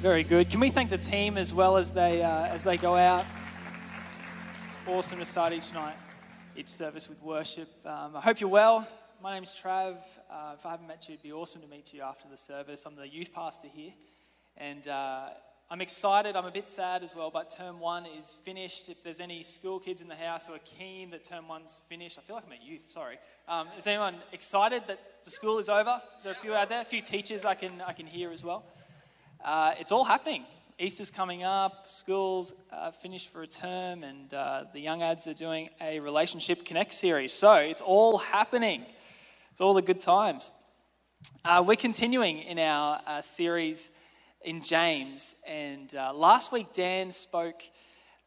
Very good. Can we thank the team as well as they uh, as they go out? It's awesome to start each night, each service with worship. Um, I hope you're well. My name's Trav. Uh, if I haven't met you, it'd be awesome to meet you after the service. I'm the youth pastor here, and uh, I'm excited. I'm a bit sad as well, but term one is finished. If there's any school kids in the house who are keen that term one's finished, I feel like I'm at youth. Sorry. Um, is anyone excited that the school is over? Is there a few out there? A few teachers I can I can hear as well. Uh, it's all happening. Easter's coming up, schools uh, finished for a term, and uh, the young ads are doing a Relationship Connect series. So it's all happening. It's all the good times. Uh, we're continuing in our uh, series in James, and uh, last week Dan spoke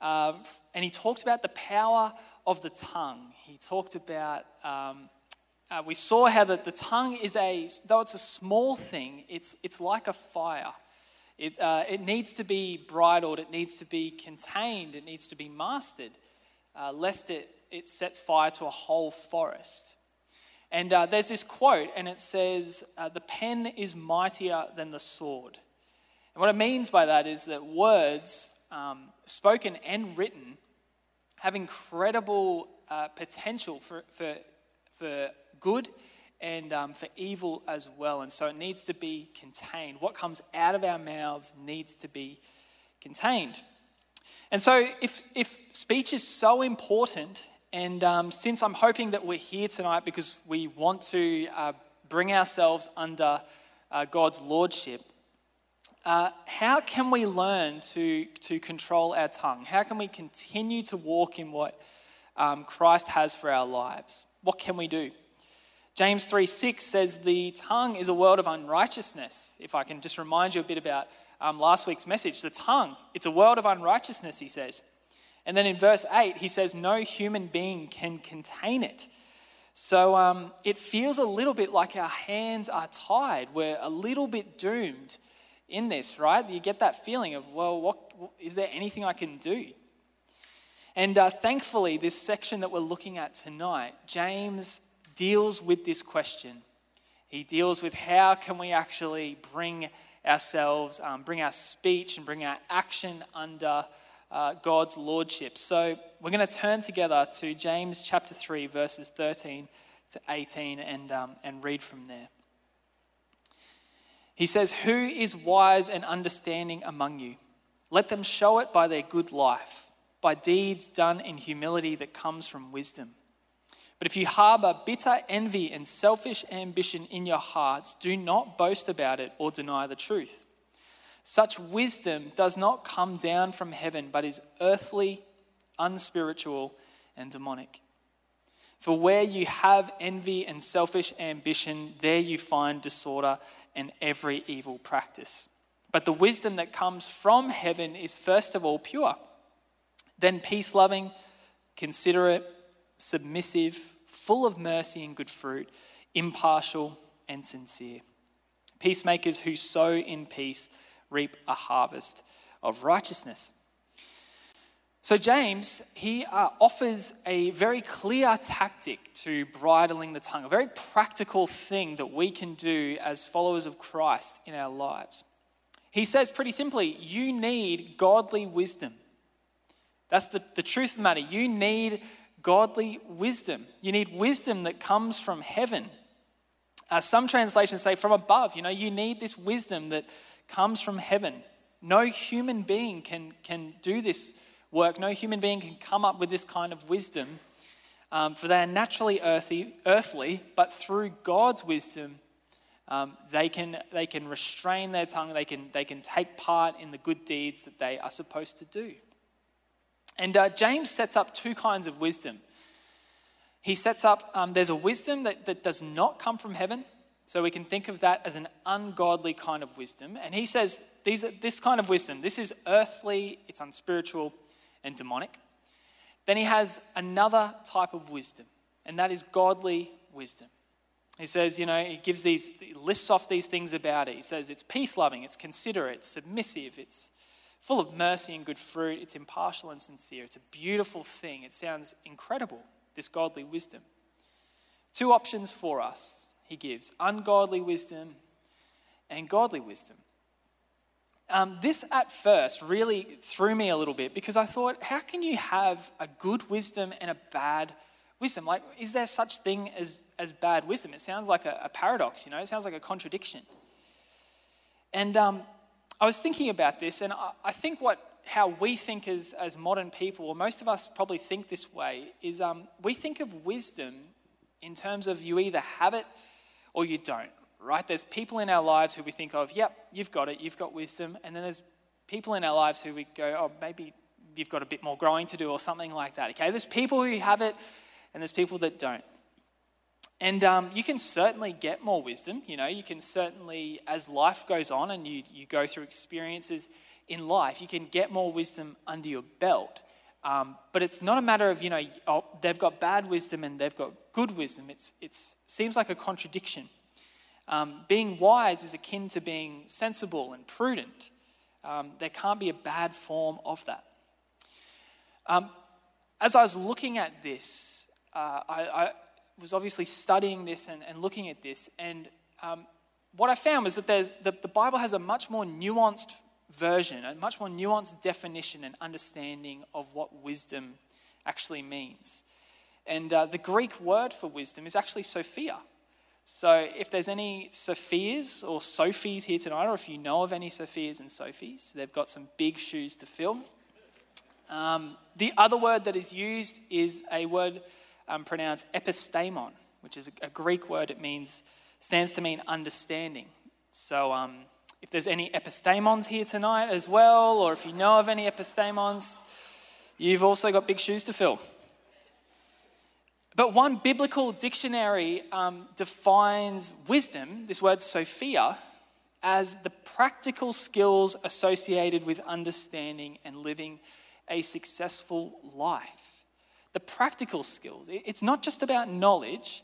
and he talked about the power of the tongue. He talked about. Um, we saw how that the tongue is a, though it's a small thing, it's, it's like a fire. It, uh, it needs to be bridled, it needs to be contained, it needs to be mastered, uh, lest it, it sets fire to a whole forest. And uh, there's this quote, and it says, uh, The pen is mightier than the sword. And what it means by that is that words, um, spoken and written, have incredible uh, potential for, for, for good and um, for evil as well. And so it needs to be contained. What comes out of our mouths needs to be contained. And so, if, if speech is so important, and um, since I'm hoping that we're here tonight because we want to uh, bring ourselves under uh, God's lordship, uh, how can we learn to, to control our tongue? How can we continue to walk in what um, Christ has for our lives? What can we do? James 3 6 says, The tongue is a world of unrighteousness. If I can just remind you a bit about um, last week's message, the tongue, it's a world of unrighteousness, he says. And then in verse 8, he says, No human being can contain it. So um, it feels a little bit like our hands are tied. We're a little bit doomed in this, right? You get that feeling of, well, what, is there anything I can do? And uh, thankfully, this section that we're looking at tonight, James deals with this question. He deals with how can we actually bring ourselves, um, bring our speech, and bring our action under uh, God's lordship. So we're going to turn together to James chapter 3, verses 13 to 18, and, um, and read from there. He says, Who is wise and understanding among you? Let them show it by their good life, by deeds done in humility that comes from wisdom. But if you harbor bitter envy and selfish ambition in your hearts, do not boast about it or deny the truth. Such wisdom does not come down from heaven, but is earthly, unspiritual, and demonic. For where you have envy and selfish ambition, there you find disorder and every evil practice. But the wisdom that comes from heaven is first of all pure, then peace loving, considerate submissive, full of mercy and good fruit, impartial and sincere. Peacemakers who sow in peace reap a harvest of righteousness. So, James, he uh, offers a very clear tactic to bridling the tongue, a very practical thing that we can do as followers of Christ in our lives. He says pretty simply, you need godly wisdom. That's the, the truth of the matter. You need godly wisdom. You need wisdom that comes from heaven. Uh, some translations say from above. You know, you need this wisdom that comes from heaven. No human being can, can do this work. No human being can come up with this kind of wisdom. Um, for they are naturally earthy, earthly, but through God's wisdom, um, they, can, they can restrain their tongue, they can, they can take part in the good deeds that they are supposed to do. And uh, James sets up two kinds of wisdom. He sets up, um, there's a wisdom that, that does not come from heaven. So we can think of that as an ungodly kind of wisdom. And he says, these are, this kind of wisdom, this is earthly, it's unspiritual, and demonic. Then he has another type of wisdom, and that is godly wisdom. He says, you know, he gives these, he lists off these things about it. He says it's peace loving, it's considerate, it's submissive, it's full of mercy and good fruit. It's impartial and sincere. It's a beautiful thing. It sounds incredible, this godly wisdom. Two options for us he gives ungodly wisdom and godly wisdom. um, this at first really threw me a little bit because I thought, how can you have a good wisdom and a bad wisdom? Like, is there such thing as, as bad wisdom? It sounds like a, a paradox, you know, it sounds like a contradiction. And um, I was thinking about this, and I, I, think what how we think as, as modern people, or most of us probably think this way, is um, we think of wisdom in terms of you either have it or you don't, right? There's people in our lives who we think of, yep, you've got it, you've got wisdom. And then there's people in our lives who we go, oh, maybe you've got a bit more growing to do or something like that, okay? There's people who have it and there's people that don't. And um, you can certainly get more wisdom. You know, you can certainly, as life goes on and you, you go through experiences in life, you can get more wisdom under your belt. Um, but it's not a matter of, you know, oh, they've got bad wisdom and they've got good wisdom. It it's, seems like a contradiction. Um, being wise is akin to being sensible and prudent. Um, there can't be a bad form of that. Um, as I was looking at this, uh, I, I, was obviously studying this and, and looking at this, and um, what I found was that there's, the, the Bible has a much more nuanced version, a much more nuanced definition and understanding of what wisdom actually means. And uh, the Greek word for wisdom is actually Sophia. So if there's any Sophias or Sophies here tonight, or if you know of any Sophias and Sophies, they've got some big shoes to fill. Um, the other word that is used is a word um, pronounced epistemon, which is a, Greek word. It means stands to mean understanding. So um, if there's any epistemons here tonight as well, or if you know of any epistemons, you've also got big shoes to fill. But one biblical dictionary um, defines wisdom, this word Sophia, as the practical skills associated with understanding and living a successful life. The practical skills. It's not just about knowledge.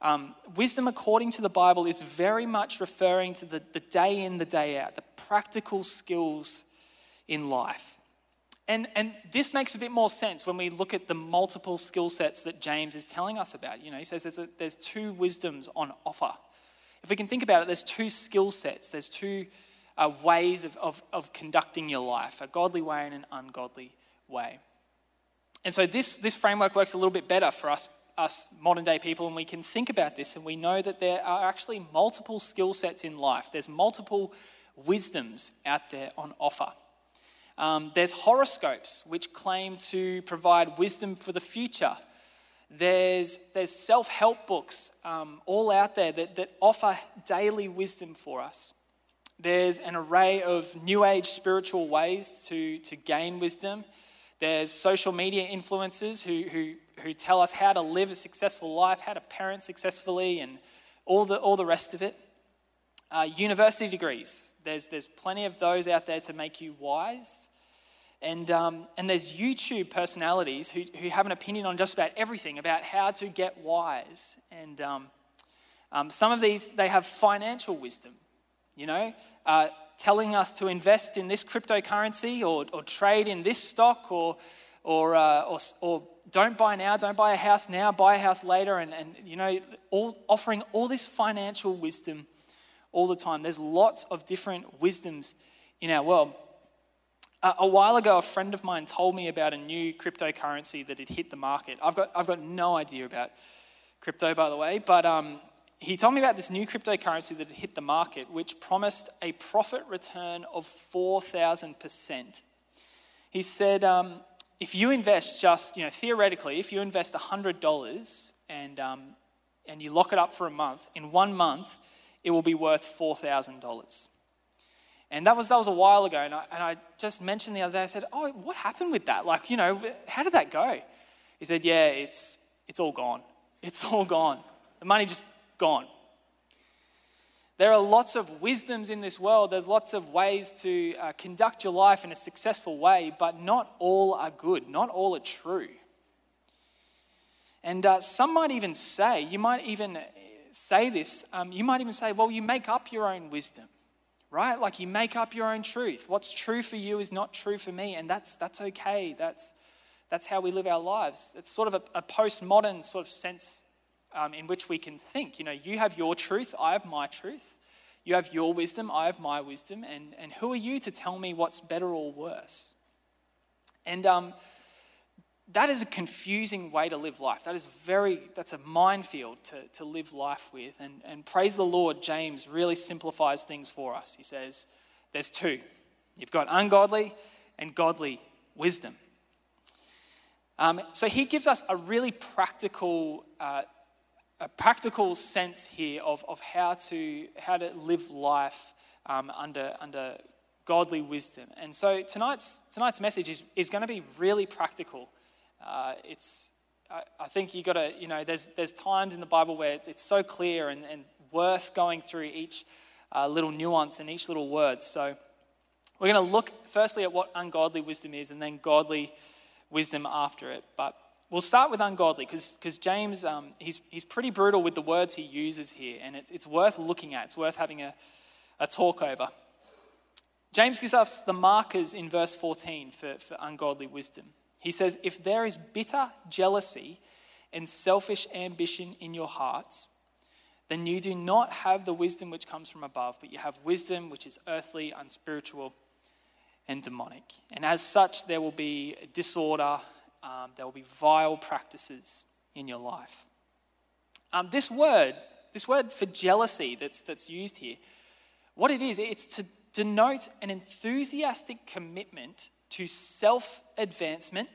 Um, wisdom, according to the Bible, is very much referring to the, the day in, the day out, the practical skills in life. And, and this makes a bit more sense when we look at the multiple skill sets that James is telling us about. You know, he says there's, a, there's two wisdoms on offer. If we can think about it, there's two skill sets, there's two uh, ways of, of, of conducting your life a godly way and an ungodly way. And so this, this framework works a little bit better for us, us modern day people, and we can think about this and we know that there are actually multiple skill sets in life, there's multiple wisdoms out there on offer. Um, there's horoscopes, which claim to provide wisdom for the future. There's, there's self help books um, all out there that, that offer daily wisdom for us. There's an array of new age spiritual ways to, to gain wisdom. There's social media influencers who, who, who tell us how to live a successful life, how to parent successfully, and all the, all the rest of it. Uh, university degrees, there's, there's plenty of those out there to make you wise. And, um, and there's YouTube personalities who, who have an opinion on just about everything about how to get wise. And um, um, some of these, they have financial wisdom, you know, uh, telling us to invest in this cryptocurrency or, or trade in this stock or, or, uh, or, or don't buy now, don't buy a house now, buy a house later, and, and you know, all, offering all this financial wisdom all the time. There's lots of different wisdoms in our world. Uh, a while ago, a friend of mine told me about a new cryptocurrency that had hit the market. I've got, I've got no idea about crypto, by the way, but um, he told me about this new cryptocurrency that had hit the market, which promised a profit return of 4,000%. He said, um, if you invest just, you know, theoretically, if you invest $100 and, um, and you lock it up for a month, in one month, it will be worth $4,000. And that was, that was a while ago. And I, and I just mentioned the other day, I said, Oh, what happened with that? Like, you know, how did that go? He said, Yeah, it's, it's all gone. It's all gone. The money just gone. There are lots of wisdoms in this world. There's lots of ways to uh, conduct your life in a successful way, but not all are good. Not all are true. And uh, some might even say, you might even say this, um, you might even say, well, you make up your own wisdom, right? Like you make up your own truth. What's true for you is not true for me, and that's, that's okay. That's, that's how we live our lives. It's sort of a, a postmodern sort of sense um, in which we can think. You know, you have your truth, I have my truth. You have your wisdom, I have my wisdom, and, and who are you to tell me what's better or worse? And um, that is a confusing way to live life. That is very, that's a minefield to, to live life with. And, and praise the Lord, James really simplifies things for us. He says, there's two. You've got ungodly and godly wisdom. Um, so he gives us a really practical, uh, a practical sense here of, of how, to, how to live life um, under, under godly wisdom. And so tonight's, tonight's message is, is going to be really practical. Uh, it's, I, I think you got to, you know, there's, there's times in the Bible where it's so clear and, and worth going through each uh, little nuance and each little word. So we're going to look firstly at what ungodly wisdom is and then godly wisdom after it. But we'll start with ungodly because James, um, he's, he's pretty brutal with the words he uses here, and it's, it's worth looking at. It's worth having a, a talk over. James gives us the markers in verse 14 for, for ungodly wisdom. He says, If there is bitter jealousy and selfish ambition in your hearts, then you do not have the wisdom which comes from above, but you have wisdom which is earthly, unspiritual, and demonic. And as such, there will be disorder, um, there will be vile practices in your life. Um, this word, this word for jealousy that's, that's used here, what it is, it's to denote an enthusiastic commitment to self advancement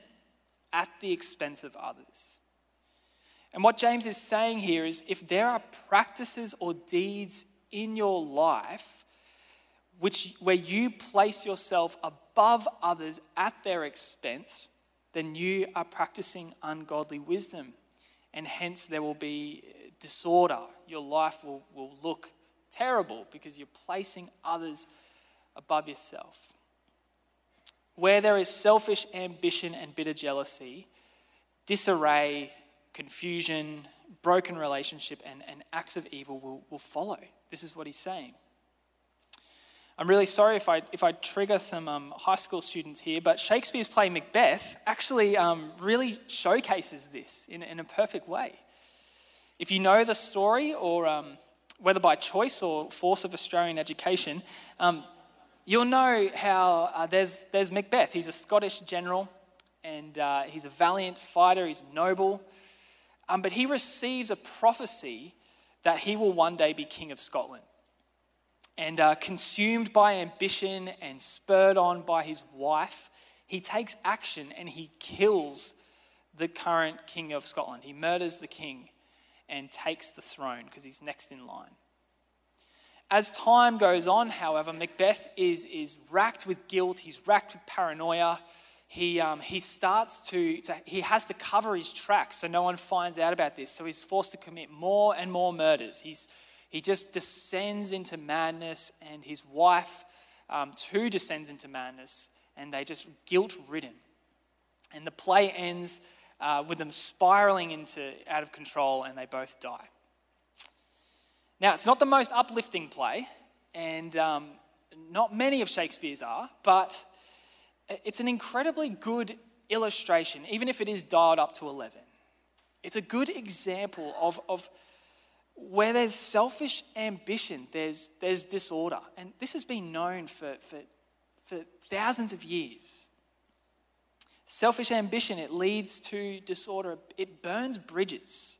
at the expense of others. And what James is saying here is if there are practices or deeds in your life which, where you place yourself above others at their expense, then you are practicing ungodly wisdom. And hence there will be disorder. Your life will, will look terrible because you're placing others above yourself. Where there is selfish ambition and bitter jealousy, disarray, confusion, broken relationship, and, and acts of evil will, will follow. This is what he's saying. I'm really sorry if I, if I trigger some um, high school students here, but Shakespeare's play Macbeth actually um, really showcases this in, in a perfect way. If you know the story, or um, whether by choice or force of Australian education, um, you'll know how uh, there's, there's Macbeth. He's a Scottish general, and uh, he's a valiant fighter, he's noble, um, but he receives a prophecy that he will one day be king of Scotland. And uh, consumed by ambition and spurred on by his wife, he takes action and he kills the current king of Scotland. He murders the king and takes the throne because he's next in line. As time goes on, however, Macbeth is, is racked with guilt, he's racked with paranoia. He, um, he starts to, to, he has to cover his tracks so no one finds out about this. So he's forced to commit more and more murders. He's, he just descends into madness, and his wife um, too descends into madness, and they just guilt ridden. And the play ends uh, with them spiraling into out of control, and they both die. Now, it's not the most uplifting play, and um, not many of Shakespeare's are, but it's an incredibly good illustration, even if it is dialed up to 11. It's a good example of, of where there's selfish ambition, there's, there's disorder. And this has been known for, for, for thousands of years. Selfish ambition, it leads to disorder, it burns bridges.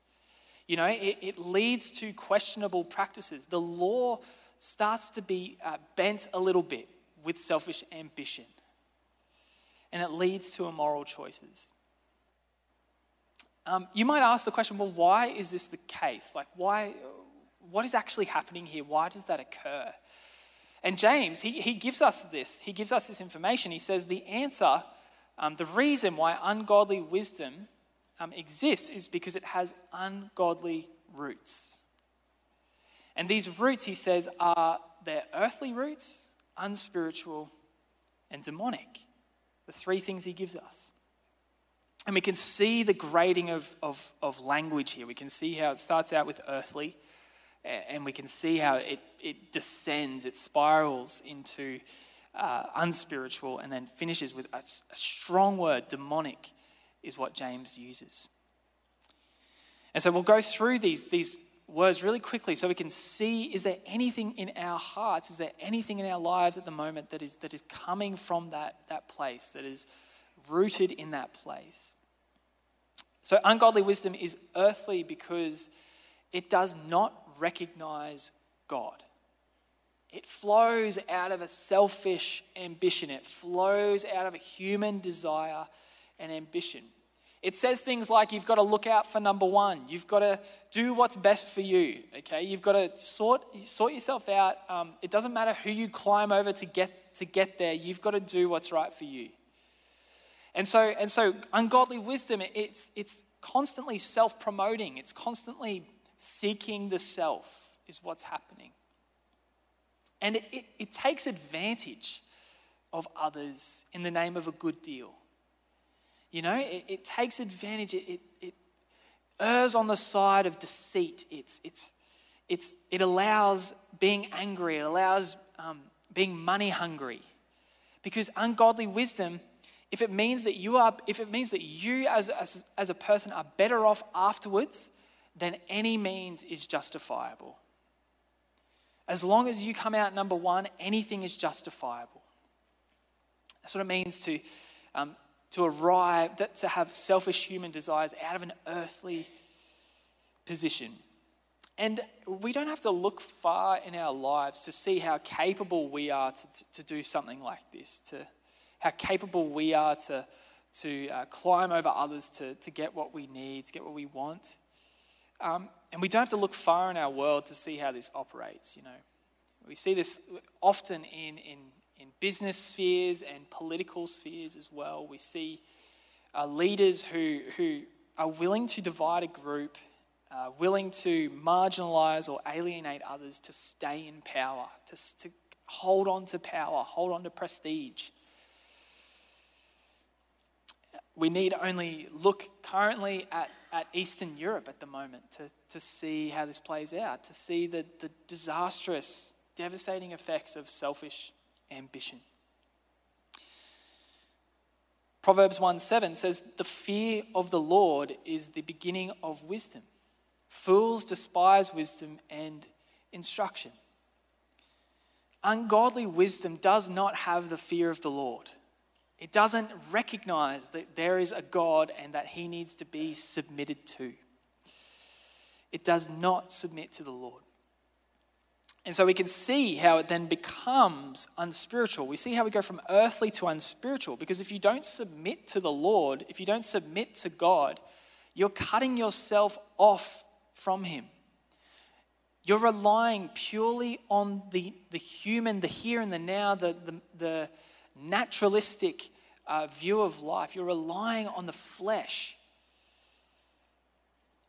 You know, it, it leads to questionable practices. The law starts to be uh, bent a little bit with selfish ambition, and it leads to immoral choices. Um, you might ask the question well, why is this the case? Like, why, what is actually happening here? Why does that occur? And James, he, he gives us this. He gives us this information. He says the answer, um, the reason why ungodly wisdom um, exists is because it has ungodly roots. And these roots, he says, are their earthly roots, unspiritual, and demonic. The three things he gives us. And we can see the grading of, of, of language here. We can see how it starts out with earthly, and we can see how it, it descends, it spirals into uh, unspiritual, and then finishes with a, a strong word, demonic, is what James uses. And so we'll go through these, these words really quickly so we can see is there anything in our hearts, is there anything in our lives at the moment that is, that is coming from that, that place, that is rooted in that place? So, ungodly wisdom is earthly because it does not recognize God. It flows out of a selfish ambition, it flows out of a human desire and ambition. It says things like you've got to look out for number one. You've got to do what's best for you. Okay, you've got to sort sort yourself out. Um, it doesn't matter who you climb over to get to get there. You've got to do what's right for you. And so and so, ungodly wisdom. It's it's constantly self-promoting. It's constantly seeking the self. Is what's happening. And it, it, it takes advantage of others in the name of a good deal. You know, it, it takes advantage, it, it errs on the side of deceit. It's, it's, it's, it allows being angry, it allows um, being money hungry. Because ungodly wisdom, if it means that you are, if it means that you as, as, as a person are better off afterwards, then any means is justifiable. As long as you come out number one, anything is justifiable. That's what it means to um, to arrive, that, to have selfish human desires out of an earthly position. And we don't have to look far in our lives to see how capable we are to, to, to do something like this, to how capable we are to, to uh, climb over others to, to get what we need, to get what we want. Um, and we don't have to look far in our world to see how this operates, you know. We see this often in, in in business spheres and political spheres as well. We see uh, leaders who, who are willing to divide a group, uh, willing to marginalize or alienate others to stay in power, to, to hold on to power, hold on to prestige. We need only look currently at, at Eastern Europe at the moment to, to see how this plays out, to see the, the disastrous, devastating effects of selfish ambition. Proverbs 1 7 says, The fear of the Lord is the beginning of wisdom. Fools despise wisdom and instruction. Ungodly wisdom does not have the fear of the Lord. It doesn't recognize that there is a God and that he needs to be submitted to. It does not submit to the Lord. And so we can see how it then becomes unspiritual. We see how we go from earthly to unspiritual because if you don't submit to the Lord, if you don't submit to God, you're cutting yourself off from Him. You're relying purely on the, the human, the here and the now, the, the, the naturalistic uh, view of life. You're relying on the flesh.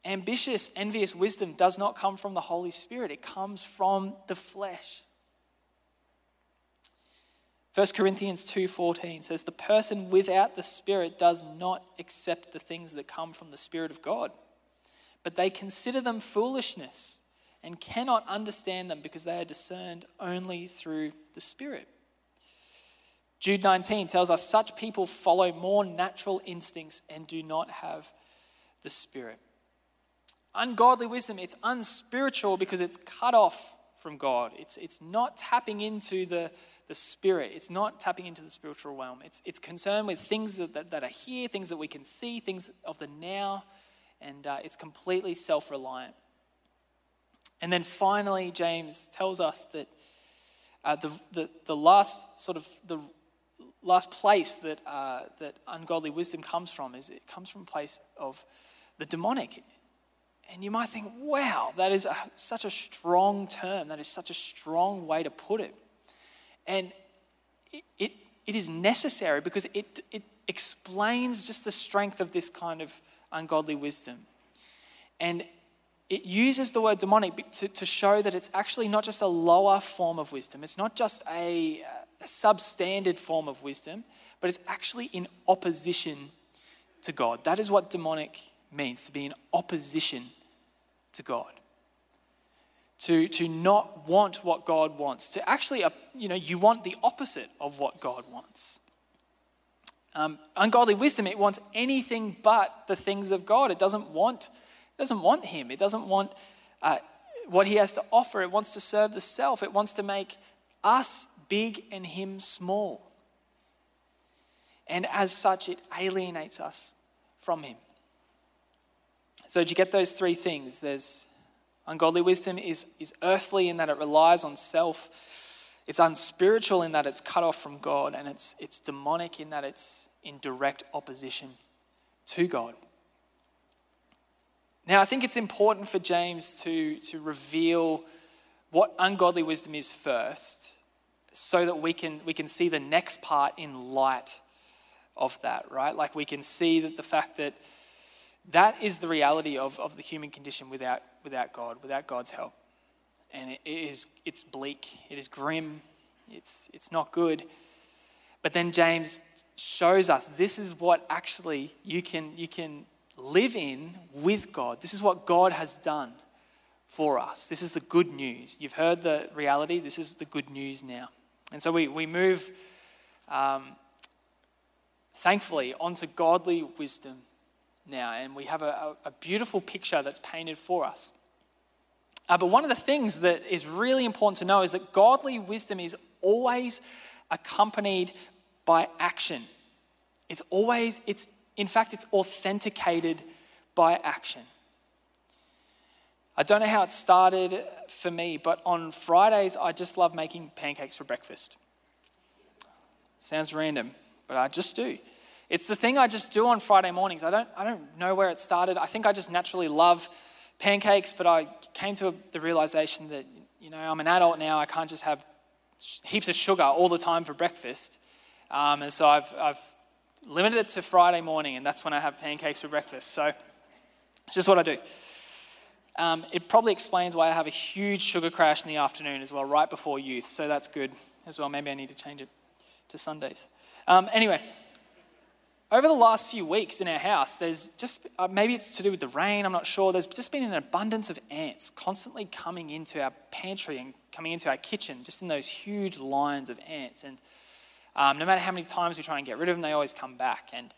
Ambitious, envious wisdom does not come from the Holy Spirit, it comes from the flesh. 1 Corinthians 2:14 says the person without the spirit does not accept the things that come from the spirit of God but they consider them foolishness and cannot understand them because they are discerned only through the spirit. Jude 19 tells us such people follow more natural instincts and do not have the spirit ungodly wisdom, it's unspiritual because it's cut off from God. It's, it's not tapping into the, the spirit, it's not tapping into the spiritual realm. It's, it's concerned with things that, that are here, things that we can see, things of the now, and uh, it's completely self reliant. And then finally, James tells us that uh, the, the, the last sort of the last place that, uh, that ungodly wisdom comes from is it comes from a place of the demonic. And you might think, wow, that is a, such a strong term. That is such a strong way to put it. And it, it, it is necessary because it, it explains just the strength of this kind of ungodly wisdom. And it uses the word demonic to, to show that it's actually not just a lower form of wisdom, it's not just a, a substandard form of wisdom, but it's actually in opposition to God. That is what demonic means to be in opposition to God. To, to not want what God wants. To actually, uh, you know, you want the opposite of what God wants. Um, ungodly wisdom, it wants anything but the things of God. It doesn't want, it doesn't want Him. It doesn't want uh, what he has to offer. It wants to serve the self. It wants to make us big and him small. And as such, it alienates us from him. So, did you get those three things? There's ungodly wisdom is, is earthly in that it relies on self. It's unspiritual in that it's cut off from God, and it's, it's demonic in that it's in direct opposition to God. Now, I think it's important for James to, to reveal what ungodly wisdom is first so that we can, we can see the next part in light of that, right? Like we can see that the fact that that is the reality of, of the human condition without, without God, without God's help. And it is, it's bleak, it is grim, it's, it's not good. But then James shows us this is what actually you can, you can live in with God. This is what God has done for us. This is the good news. You've heard the reality, this is the good news now. And so we, we move, um, thankfully, onto godly wisdom now, and we have a, a beautiful picture that's painted for us. Uh, but one of the things that is really important to know is that godly wisdom is always accompanied by action. It's always, it's in fact, it's authenticated by action. I don't know how it started for me, but on Fridays, I just love making pancakes for breakfast. Sounds random, but I just do. It's the thing I just do on Friday mornings. I don't, I don't know where it started. I think I just naturally love pancakes, but I came to the realization that, you know, I'm an adult now. I can't just have heaps of sugar all the time for breakfast. Um, and so I've, I've limited it to Friday morning, and that's when I have pancakes for breakfast. So it's just what I do. Um, it probably explains why I have a huge sugar crash in the afternoon as well, right before youth. So that's good as well. Maybe I need to change it to Sundays. Um, anyway, over the last few weeks in our house, there's just, uh, maybe it's to do with the rain, I'm not sure. There's just been an abundance of ants constantly coming into our pantry and coming into our kitchen, just in those huge lines of ants. And um, no matter how many times we try and get rid of them, they always come back. And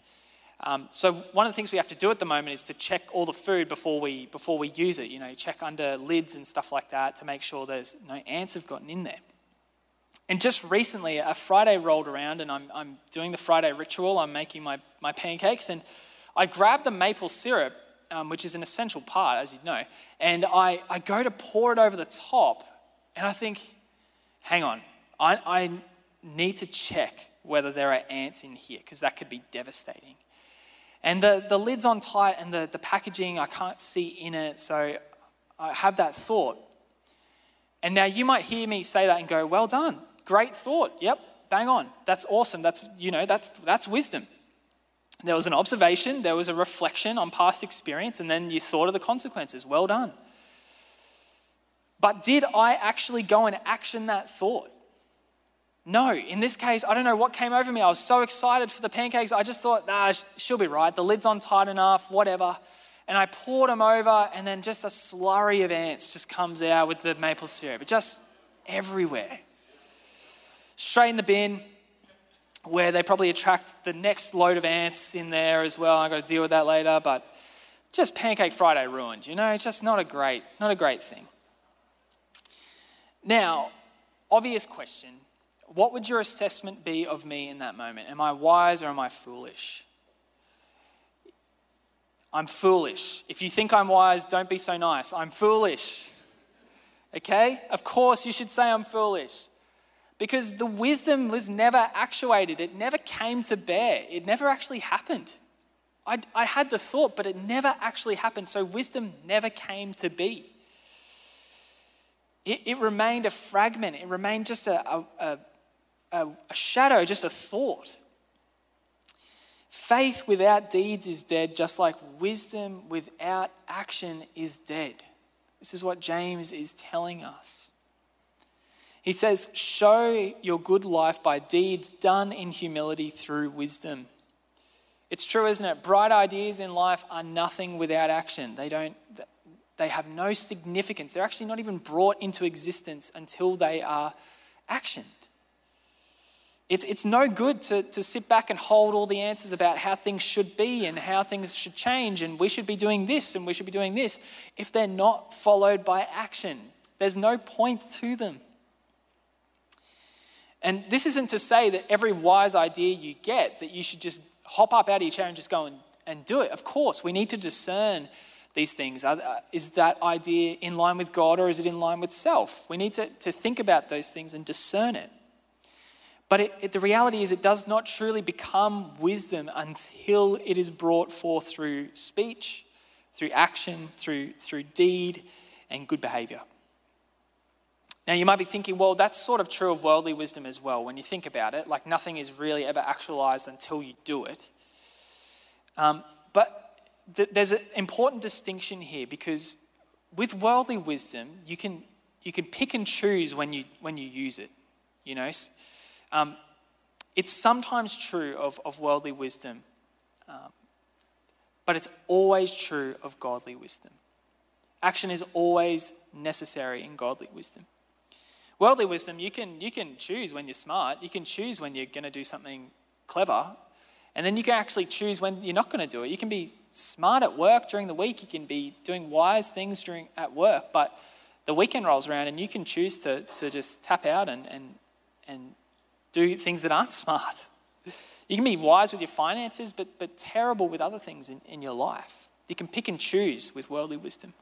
um, so one of the things we have to do at the moment is to check all the food before we, before we use it. You know, check under lids and stuff like that to make sure there's no ants have gotten in there. And just recently, a Friday rolled around, and I'm, I'm doing the Friday ritual. I'm making my, my pancakes, and I grab the maple syrup, um, which is an essential part, as you know, and I, I go to pour it over the top, and I think, hang on, I, I need to check whether there are ants in here, because that could be devastating. And the, the lid's on tight, and the, the packaging, I can't see in it, so I have that thought. And now you might hear me say that and go, well done. Great thought. Yep, bang on. That's awesome. That's, you know, that's, that's wisdom. There was an observation, there was a reflection on past experience, and then you thought of the consequences. Well done. But did I actually go and action that thought? No, in this case, I don't know what came over me. I was so excited for the pancakes. I just thought, ah, she'll be right. The lid's on tight enough, whatever. And I poured them over, and then just a slurry of ants just comes out with the maple syrup, just everywhere straight in the bin where they probably attract the next load of ants in there as well. I've got to deal with that later, but just Pancake Friday ruined, you know, it's just not a great, not a great thing. Now, obvious question. What would your assessment be of me in that moment? Am I wise or am I foolish? I'm foolish. If you think I'm wise, don't be so nice. I'm foolish. Okay? Of course, you should say I'm foolish because the wisdom was never actuated, it never came to bear, it never actually happened. I, I had the thought, but it never actually happened, so wisdom never came to be. It, it remained a fragment, it remained just a, a, a, a shadow, just a thought. Faith without deeds is dead, just like wisdom without action is dead. This is what James is telling us. He says, Show your good life by deeds done in humility through wisdom. It's true, isn't it? Bright ideas in life are nothing without action. They don't they have no significance. They're actually not even brought into existence until they are actioned. It's, it's no good to, to sit back and hold all the answers about how things should be and how things should change and we should be doing this and we should be doing this if they're not followed by action. There's no point to them. And this isn't to say that every wise idea you get, that you should just hop up out of your chair and just go and, and do it. Of course, we need to discern these things. Is that idea in line with God or is it in line with self? We need to, to think about those things and discern it. But it, it, the reality is, it does not truly become wisdom until it is brought forth through speech, through action, through, through deed, and good behavior. Now, you might be thinking, well, that's sort of true of worldly wisdom as well. When you think about it, like nothing is really ever actualized until you do it. Um, but th- there's an important distinction here because with worldly wisdom, you can, you can pick and choose when you, when you use it. You know, um, it's sometimes true of, of worldly wisdom, um, but it's always true of godly wisdom. Action is always necessary in godly wisdom. Worldly wisdom, you can, you can choose when you're smart, you can choose when you're going to do something clever, and then you can actually choose when you're not going to do it. You can be smart at work during the week, you can be doing wise things during, at work, but the weekend rolls around and you can choose to, to just tap out and, and, and do things that aren't smart. You can be wise with your finances, but, but terrible with other things in, in your life. You can pick and choose with worldly wisdom.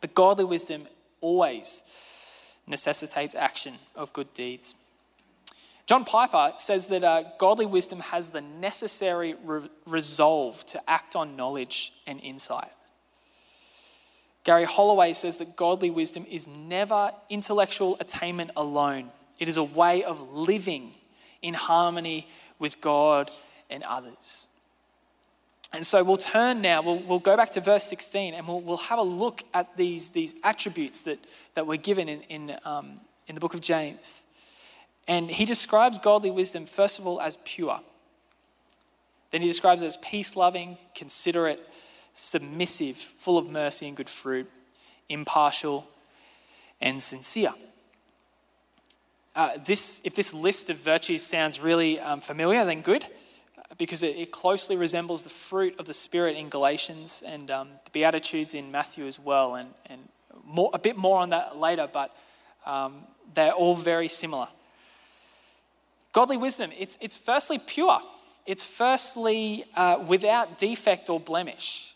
But godly wisdom always necessitates action of good deeds. John Piper says that uh, godly wisdom has the necessary re- resolve to act on knowledge and insight. Gary Holloway says that godly wisdom is never intellectual attainment alone, it is a way of living in harmony with God and others. And so we'll turn now, we'll, we'll go back to verse 16 and we'll, we'll have a look at these, these attributes that, that were given in, in, um, in the book of James. And he describes godly wisdom, first of all, as pure. Then he describes it as peace loving, considerate, submissive, full of mercy and good fruit, impartial, and sincere. Uh, this, if this list of virtues sounds really um, familiar, then good because it, it, closely resembles the fruit of the Spirit in Galatians and um, the Beatitudes in Matthew as well. And, and more, a bit more on that later, but um, they're all very similar. Godly wisdom, it's, it's firstly pure, it's firstly uh, without defect or blemish.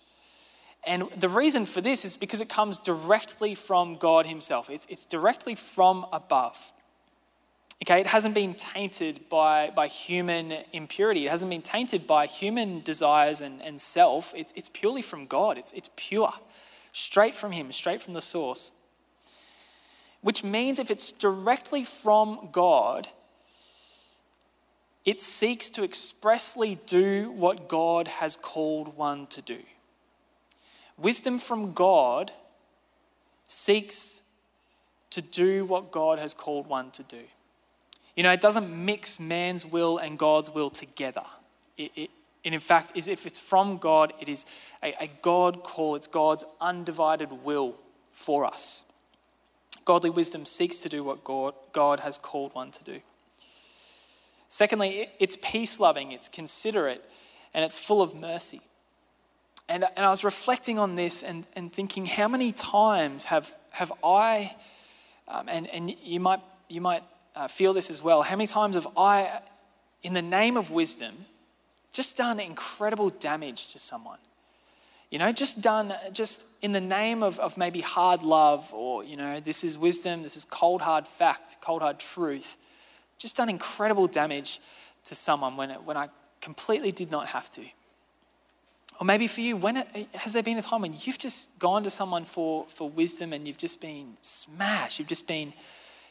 And the reason for this is because it comes directly from God Himself, it's, it's directly from above. Okay, it hasn't been tainted by, by human impurity. It hasn't been tainted by human desires and, and self. It's, it's purely from God. It's, it's pure, straight from Him, straight from the source. Which means if it's directly from God, it seeks to expressly do what God has called one to do. Wisdom from God seeks to do what God has called one to do. You know, it doesn't mix man's will and God's will together. It, it, and in fact, is if it's from God, it is a, a God call, it's God's undivided will for us. Godly wisdom seeks to do what God, God has called one to do. Secondly, it's peace loving, it's considerate, and it's full of mercy. And, and I was reflecting on this and, and thinking, how many times have, have I, um, and, and you might, you might uh, feel this as well. How many times have I, in the name of wisdom, just done incredible damage to someone? You know, just done, just in the name of, of maybe hard love or, you know, this is wisdom, this is cold hard fact, cold hard truth. Just done incredible damage to someone when, it, when I completely did not have to. Or maybe for you, when it, has there been a time when you've just gone to someone for, for wisdom and you've just been smashed? You've just been,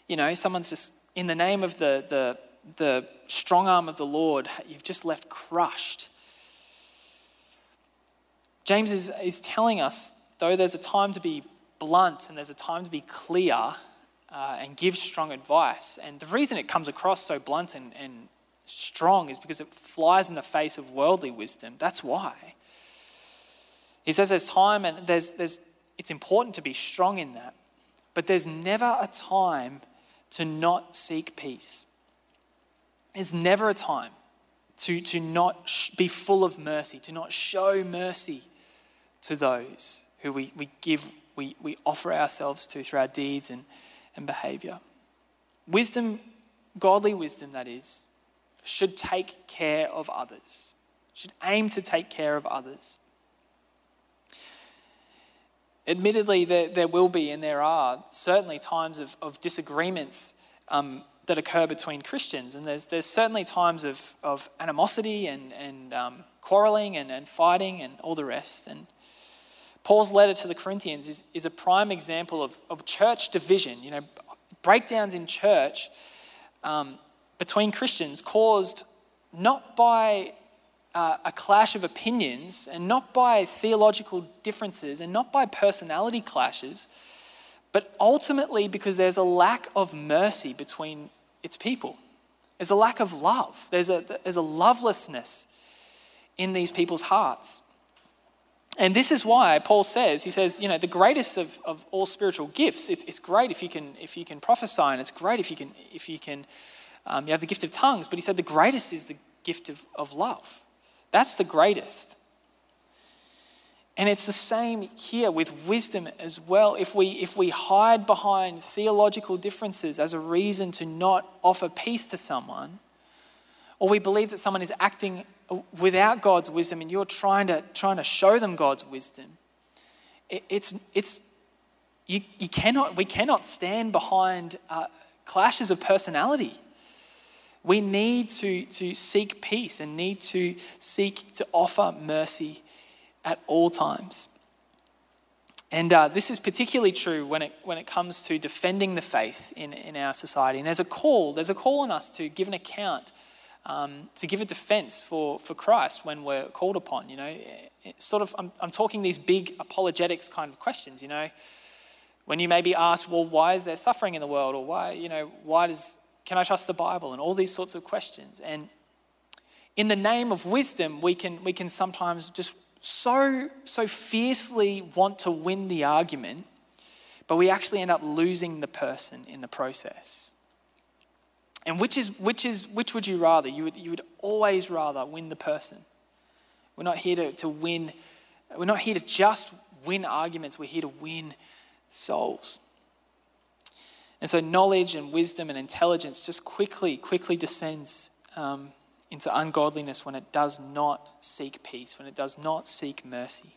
you know, someone's just in the name of the, the, the strong arm of the Lord, you've just left crushed. James is, is telling us, though there's a time to be blunt and there's a time to be clear uh, and give strong advice, and the reason it comes across so blunt and, and strong is because it flies in the face of worldly wisdom. That's why. He says there's time and there's, there's, it's important to be strong in that, but there's never a time to not seek peace. there's never a time to, to not sh- be full of mercy, to not show mercy to those who we, we give, we, we offer ourselves to through our deeds and, and behavior. Wisdom, godly wisdom, that is, should take care of others, should aim to take care of others. Admittedly, there, there will be and there are certainly times of, of disagreements um, that occur between Christians. And there's, there's certainly times of, of animosity and, and um, quarreling and, and fighting and all the rest. And Paul's letter to the Corinthians is, is a prime example of, of church division, you know, breakdowns in church um, between Christians caused not by uh, a clash of opinions and not by theological differences and not by personality clashes, but ultimately because there's a lack of mercy between its people. There's a lack of love, there's a, there's a lovelessness in these people's hearts. And this is why Paul says, he says, you know, the greatest of, of all spiritual gifts, it's, it's great if you, can, if you can prophesy, and it's great if you can, if you can, um, you have the gift of tongues, but he said the greatest is the gift of, of love. That's the greatest. And it's the same here with wisdom as well. If we, if we hide behind theological differences as a reason to not offer peace to someone, or we believe that someone is acting without God's wisdom and you're trying to, trying to show them God's wisdom, it, it's, it's, you, you cannot, we cannot stand behind uh, clashes of personality. We need to, to seek peace and need to seek to offer mercy at all times. And uh, this is particularly true when it, when it comes to defending the faith in, in our society. And there's a call, there's a call on us to give an account, um, to give a defense for, for Christ when we're called upon. You know, it's sort of, I'm, I'm talking these big apologetics kind of questions, you know. When you may be asked, well, why is there suffering in the world? Or why, you know, why does can I trust the Bible? And all these sorts of questions. And in the name of wisdom, we can, we can sometimes just so, so fiercely want to win the argument, but we actually end up losing the person in the process. And which is which is which would you rather? You would you would always rather win the person. We're not here to, to win, we're not here to just win arguments, we're here to win souls. And so, knowledge and wisdom and intelligence just quickly, quickly descends um, into ungodliness when it does not seek peace, when it does not seek mercy.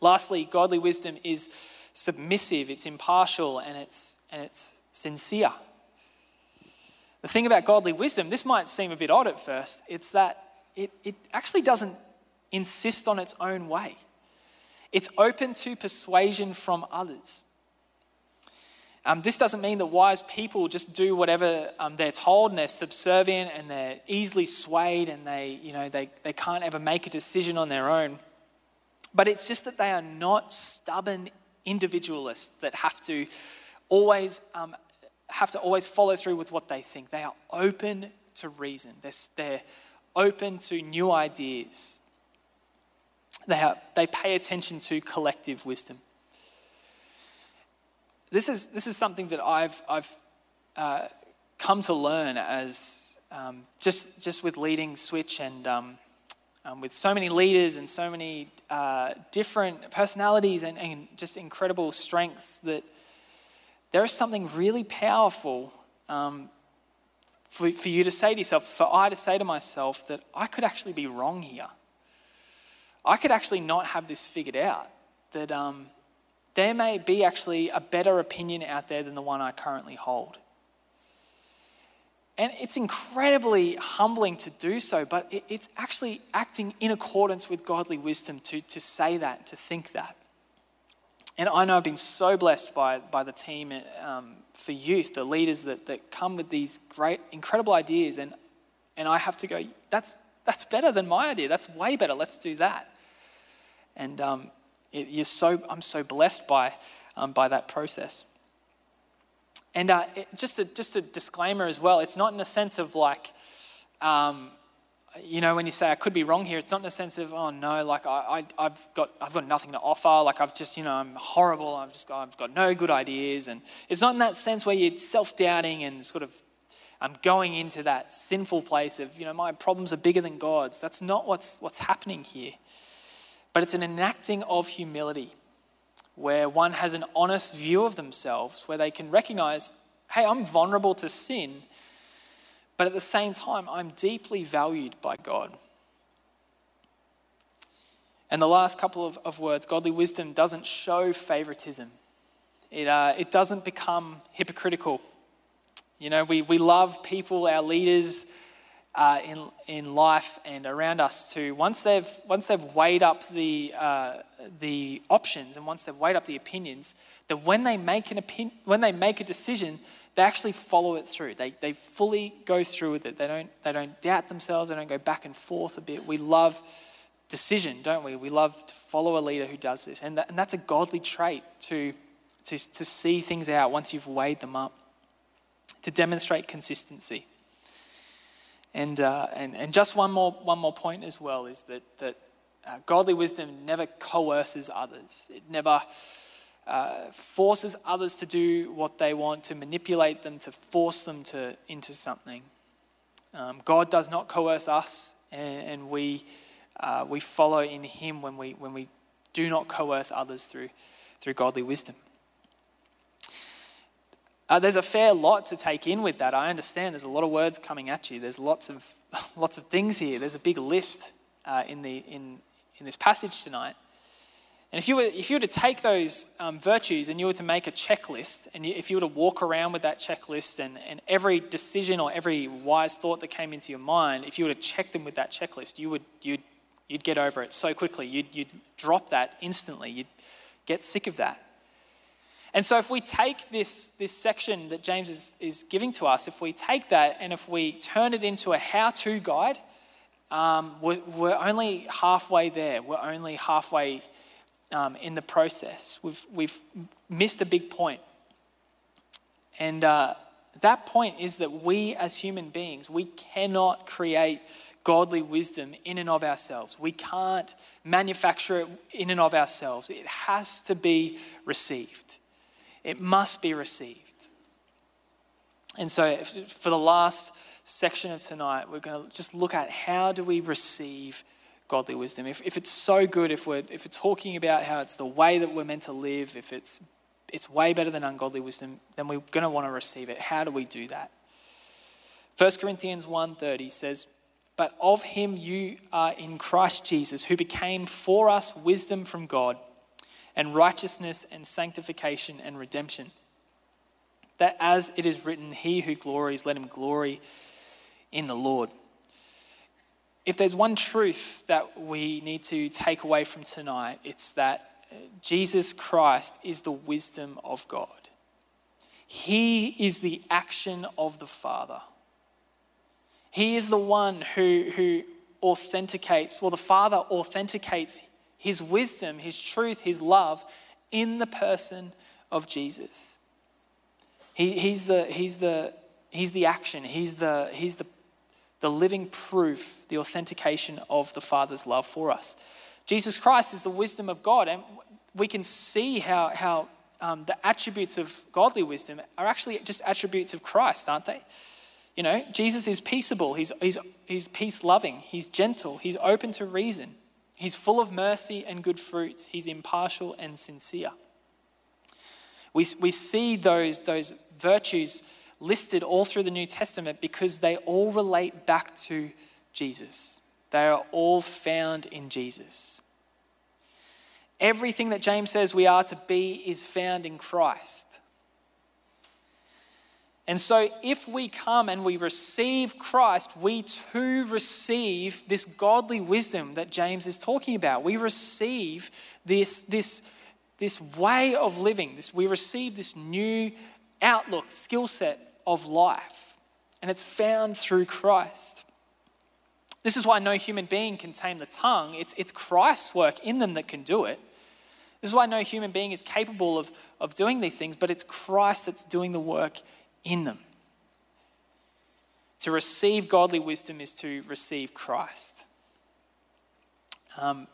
Lastly, godly wisdom is submissive, it's impartial, and it's, and it's sincere. The thing about godly wisdom, this might seem a bit odd at first, it's that it, it actually doesn't insist on its own way. It's open to persuasion from others. Um, this doesn't mean that wise people just do whatever um, they're told and they're subservient and they're easily swayed and they, you know, they, they can't ever make a decision on their own. But it's just that they are not stubborn individualists that have to always um, have to always follow through with what they think. They are open to reason. They're, they're open to new ideas. They, are, they pay attention to collective wisdom this is, this is something that I've, I've uh, come to learn as um, just, just with leading Switch and um, um, with so many leaders and so many uh, different personalities and, and just incredible strengths that there is something really powerful um, for, for you to say to yourself, for I to say to myself that I could actually be wrong here. I could actually not have this figured out. That, um, there may be actually a better opinion out there than the one I currently hold. And it's incredibly humbling to do so, but it's actually acting in accordance with godly wisdom to, to say that, to think that. And I know I've been so blessed by, by the team um, for youth, the leaders that, that come with these great, incredible ideas. And, and I have to go, that's, that's better than my idea. That's way better. Let's do that. And um, it, you're so, I'm so blessed by, um, by that process. And uh, it, just, a, just a disclaimer as well it's not in a sense of like, um, you know, when you say I could be wrong here, it's not in a sense of, oh no, like I, I, have got, I've got nothing to offer. Like I've just, you know, I'm horrible. I've just got, I've got no good ideas. And it's not in that sense where you're self doubting and sort of um, going into that sinful place of, you know, my problems are bigger than God's. That's not what's, what's happening here. But it's an enacting of humility where one has an honest view of themselves, where they can recognize, hey, I'm vulnerable to sin, but at the same time, I'm deeply valued by God. And the last couple of, of words godly wisdom doesn't show favoritism, it, uh, it doesn't become hypocritical. You know, we, we love people, our leaders uh, in, in life and around us to, once they've, once they've weighed up the, uh, the options and once they've weighed up the opinions, that when they make, an opinion, when they make a decision, they actually follow it through. They, they fully go through with it. They don't, they don't doubt themselves, they don't go back and forth a bit. We love decision, don't we? We love to follow a leader who does this. And, that, and that's a godly trait to, to, to see things out once you've weighed them up, to demonstrate consistency. And, uh, and, and just one more, one more point as well is that, that uh, godly wisdom never coerces others. It never uh, forces others to do what they want, to manipulate them, to force them to, into something. Um, God does not coerce us, and, and we uh, we follow in Him when we, when we do not coerce others through, through godly wisdom. Uh, there's a fair lot to take in with that. I understand there's a lot of words coming at you. There's lots of, lots of things here. There's a big list uh, in, the, in, in this passage tonight. And if you were, if you were to take those um, virtues and you were to make a checklist, and you, if you were to walk around with that checklist and, and every decision or every wise thought that came into your mind, if you were to check them with that checklist, you would, you'd You'd get over it so quickly. You'd, you'd drop that instantly. You'd get sick of that. And so, if we take this, this section that James is, is giving to us, if we take that and if we turn it into a how to guide, um, we're, we're, only halfway there. We're only halfway um, in the process. We've, we've missed a big point. And uh, that point is that we as human beings, we cannot create godly wisdom in and of ourselves. We can't manufacture it in and of ourselves. It has to be received. It must be received. And so, for the last section of tonight, we're going to just look at how do we receive godly wisdom. If, if it's so good, if we're, if we're talking about how it's the way that we're meant to live, if it's, it's way better than ungodly wisdom, then we're going to want to receive it. How do we do that? 1 Corinthians 1.30 says, but of him you are in Christ Jesus, who became for us wisdom from God, and righteousness and sanctification and redemption. That as it is written, he who glories, let him glory in the Lord. If there's one truth that we need to take away from tonight, it's that Jesus Christ is the wisdom of God. He is the action of the Father. He is the one who, who authenticates, well, the Father authenticates his wisdom, his truth, his love in the person of Jesus. He, he's, the, he's, the, he's the action, he's, the, he's the, the living proof, the authentication of the Father's love for us. Jesus Christ is the wisdom of God, and we can see how, how um, the attributes of godly wisdom are actually just attributes of Christ, aren't they? You know, Jesus is peaceable, he's, he's, he's peace loving, he's gentle, he's open to reason, he's full of mercy and good fruits, he's impartial and sincere. We, we see those, those virtues listed all through the New Testament because they all relate back to Jesus. They are all found in Jesus. Everything that James says we are to be is found in Christ. And so, if we come and we receive Christ, we too receive this godly wisdom that James is talking about. We receive this, this, this way of living. This, we receive this new outlook, skill set of life. And it's found through Christ. This is why no human being can tame the tongue. It's, it's Christ's work in them that can do it. This is why no human being is capable of, of doing these things, but it's Christ that's doing the work in them. To receive godly wisdom is to receive Christ. Um,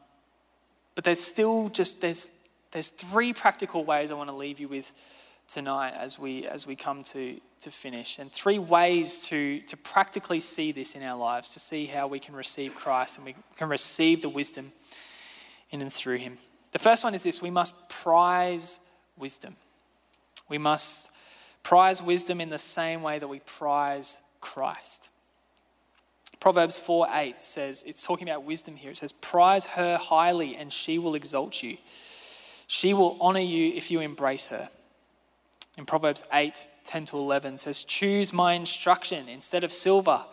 but there's still just there's there's three practical ways I want to leave you with tonight as we as we come to to finish and three ways to to practically see this in our lives to see how we can receive Christ and we can receive the wisdom in and through him the first one is this we must prize wisdom we must prize wisdom in the same way that we prize Christ Proverbs 4 8 says, it's talking about wisdom here. It says, Prize her highly, and she will exalt you. She will honor you if you embrace her. In Proverbs 8 10 to 11 says, Choose my instruction instead of silver,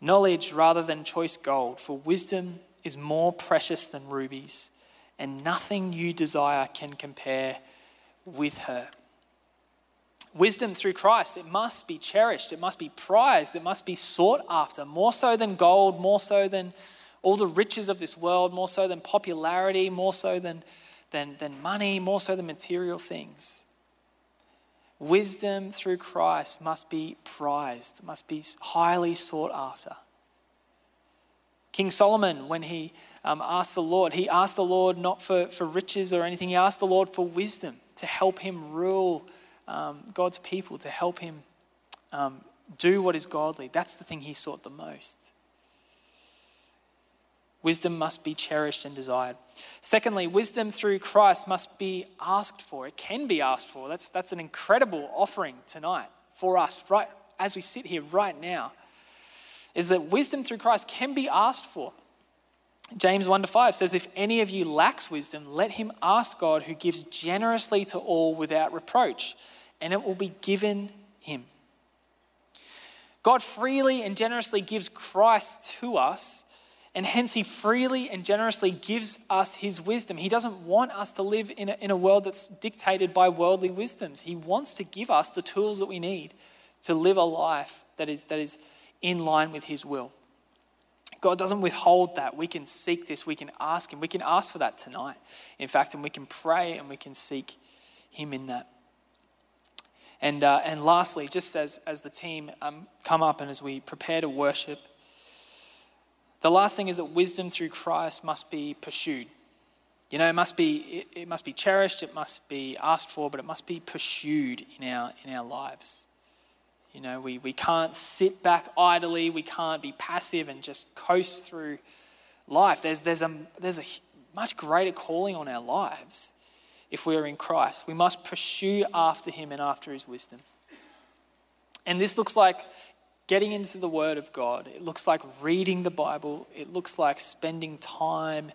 knowledge rather than choice gold, for wisdom is more precious than rubies, and nothing you desire can compare with her. Wisdom through Christ, it must be cherished, it must be prized, it must be sought after, more so than gold, more so than all the riches of this world, more so than popularity, more so than, than, than money, more so than material things. Wisdom through Christ must be prized, must be highly sought after. King Solomon, when he um, asked the Lord, he asked the Lord not for, for riches or anything, he asked the Lord for wisdom to help him rule um, God's people, to help him um, do what is godly. That's the thing he sought the most. Wisdom must be cherished and desired. Secondly, wisdom through Christ must be asked for. It can be asked for. That's, that's an incredible offering tonight for us, right as we sit here right now, is that wisdom through Christ can be asked for. James 1 to 5 says, If any of you lacks wisdom, let him ask God who gives generously to all without reproach, and it will be given him. God freely and generously gives Christ to us and hence, he freely and generously gives us his wisdom. He doesn't want us to live in a, in a world that's dictated by worldly wisdoms. He wants to give us the tools that we need to live a life that is, that is in line with his will. God doesn't withhold that. We can seek this, we can ask him. We can ask for that tonight, in fact, and we can pray and we can seek him in that. And, uh, and lastly, just as, as the team um, come up and as we prepare to worship, the last thing is that wisdom through Christ must be pursued. You know, it must be, it, it must be cherished, it must be asked for, but it must be pursued in our, in our lives. You know, we, we can't sit back idly, we can't be passive and just coast through life. There's, there's, a, there's a much greater calling on our lives if we are in Christ. We must pursue after Him and after His wisdom. And this looks like getting into the Word of God. It looks like reading the Bible. It looks like spending time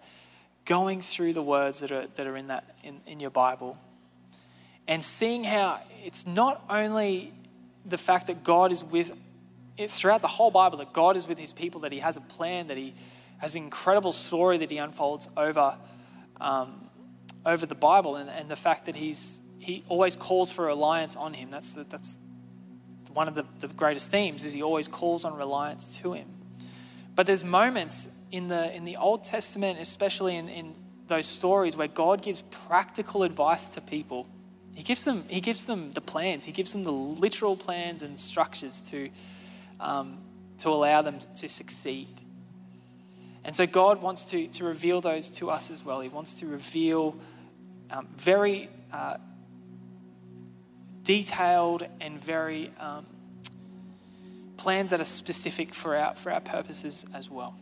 going through the words that are, that are in, that, in, in your Bible and seeing how it's not only the fact that God is with, it, throughout the whole Bible, that God is with his people, that he has a plan, that he has an incredible story that he unfolds over, um, over the Bible, and, and the fact that he's, he always calls for reliance on him. That's, the, that's one of the, the greatest themes is he always calls on reliance to him. But there's moments in the, in the Old Testament, especially in, in those stories where God gives practical advice to people. He gives them, he gives them the plans, he gives them the literal plans and structures to, um, to allow them to succeed. And so God wants to, to reveal those to us as well. He wants to reveal um, very uh, detailed and very um, plans that are specific for our, for our purposes as well.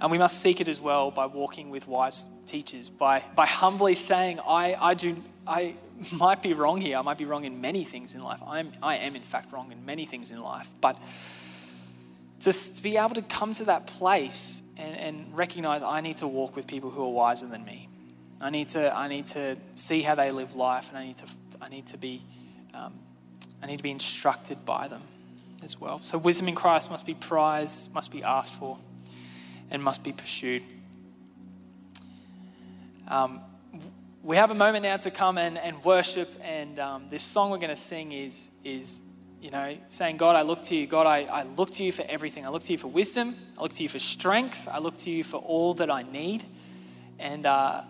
And we must seek it as well by walking with wise teachers, by, by humbly saying, I, I, do, I might be wrong here. I might be wrong in many things in life. I'm, I am, in fact, wrong in many things in life. But to be able to come to that place and, and recognize I need to walk with people who are wiser than me. I need to, I need to see how they live life and I need to I need to be, um, I need to be instructed by them as well. So wisdom in Christ must be prized, must be asked for, and must be pursued. Um, we have a moment now to come and, and worship, and um, this song we're going to sing is, is, you know, saying, God, I look to you. God, I, I look to you for everything. I look to you for wisdom. I look to you for strength. I look to you for all that I need. And, uh,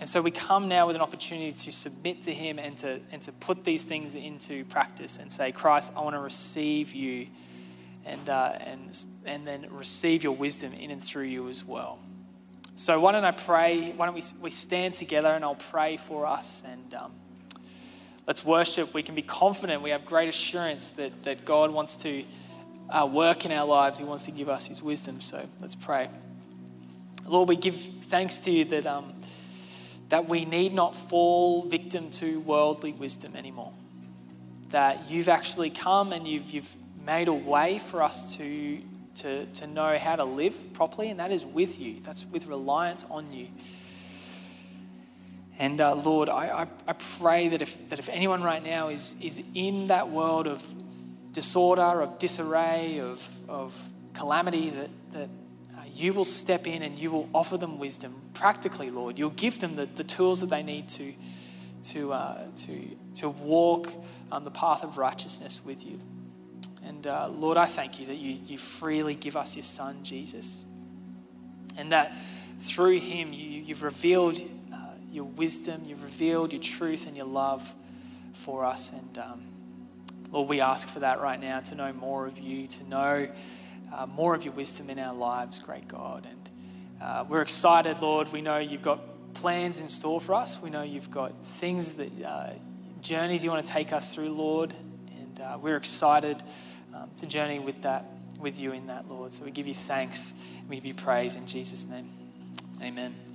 and so we come now with an opportunity to submit to Him and to, and to put these things into practice and say, Christ, I want to receive you and, uh, and, and then receive your wisdom in and through you as well. So why don't I pray? Why don't we, we stand together and I'll pray for us and um, let's worship. We can be confident. We have great assurance that, that God wants to uh, work in our lives. He wants to give us His wisdom. So let's pray. Lord, we give thanks to you that, um, that we need not fall victim to worldly wisdom anymore. That you've actually come and you've, you've made a way for us to, to, to know how to live properly, and that is with you. That's with reliance on you. And uh, Lord, I, I, I, pray that if, that if anyone right now is, is in that world of disorder, of disarray, of, of calamity, that, that uh, you will step in and you will offer them wisdom practically, Lord. You'll give them the, the tools that they need to, to, uh, to, to walk um, the path of righteousness with you. And uh, Lord, I thank you that you, you freely give us your Son, Jesus. And that through him you, you've revealed your wisdom, you've revealed your truth and your love for us. And um, Lord, we ask for that right now to know more of you, to know uh, more of your wisdom in our lives, great God. And uh, we're excited, Lord. We know you've got plans in store for us. We know you've got things that, uh, journeys you want to take us through, Lord. And uh, we're excited um, to journey with that, with you in that, Lord. So we give you thanks. We give you praise in Jesus' name. Amen.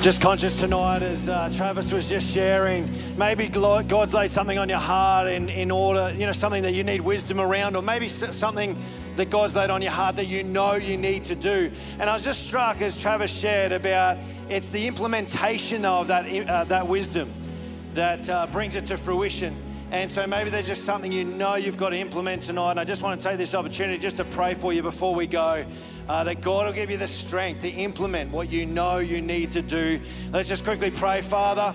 Just conscious tonight, as uh, Travis was just sharing, maybe God's laid something on your heart in, in order, you know, something that you need wisdom around, or maybe something that God's laid on your heart that you know you need to do. And I was just struck as Travis shared about it's the implementation of that, uh, that wisdom that uh, brings it to fruition. And so maybe there's just something you know you've got to implement tonight. And I just want to take this opportunity just to pray for you before we go. Uh, that God will give you the strength to implement what you know you need to do. Let's just quickly pray, Father.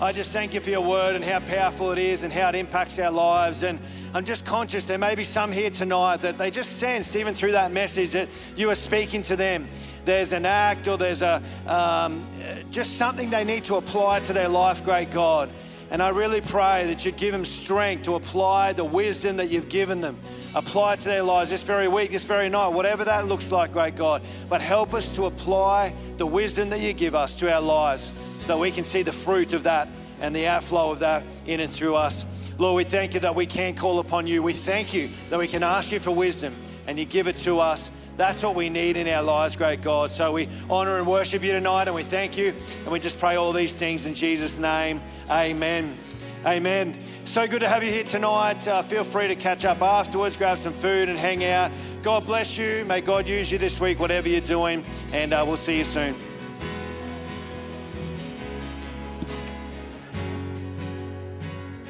I just thank you for your word and how powerful it is and how it impacts our lives. And I'm just conscious there may be some here tonight that they just sensed, even through that message, that you are speaking to them. There's an act or there's a um, just something they need to apply to their life, great God. And I really pray that you'd give them strength to apply the wisdom that you've given them. Apply it to their lives this very week, this very night, whatever that looks like, great God. But help us to apply the wisdom that you give us to our lives so that we can see the fruit of that and the outflow of that in and through us. Lord, we thank you that we can call upon you. We thank you that we can ask you for wisdom and you give it to us. That's what we need in our lives, great God. So we honor and worship you tonight and we thank you and we just pray all these things in Jesus' name. Amen. Amen. So good to have you here tonight. Uh, feel free to catch up afterwards, grab some food and hang out. God bless you. May God use you this week, whatever you're doing, and uh, we'll see you soon.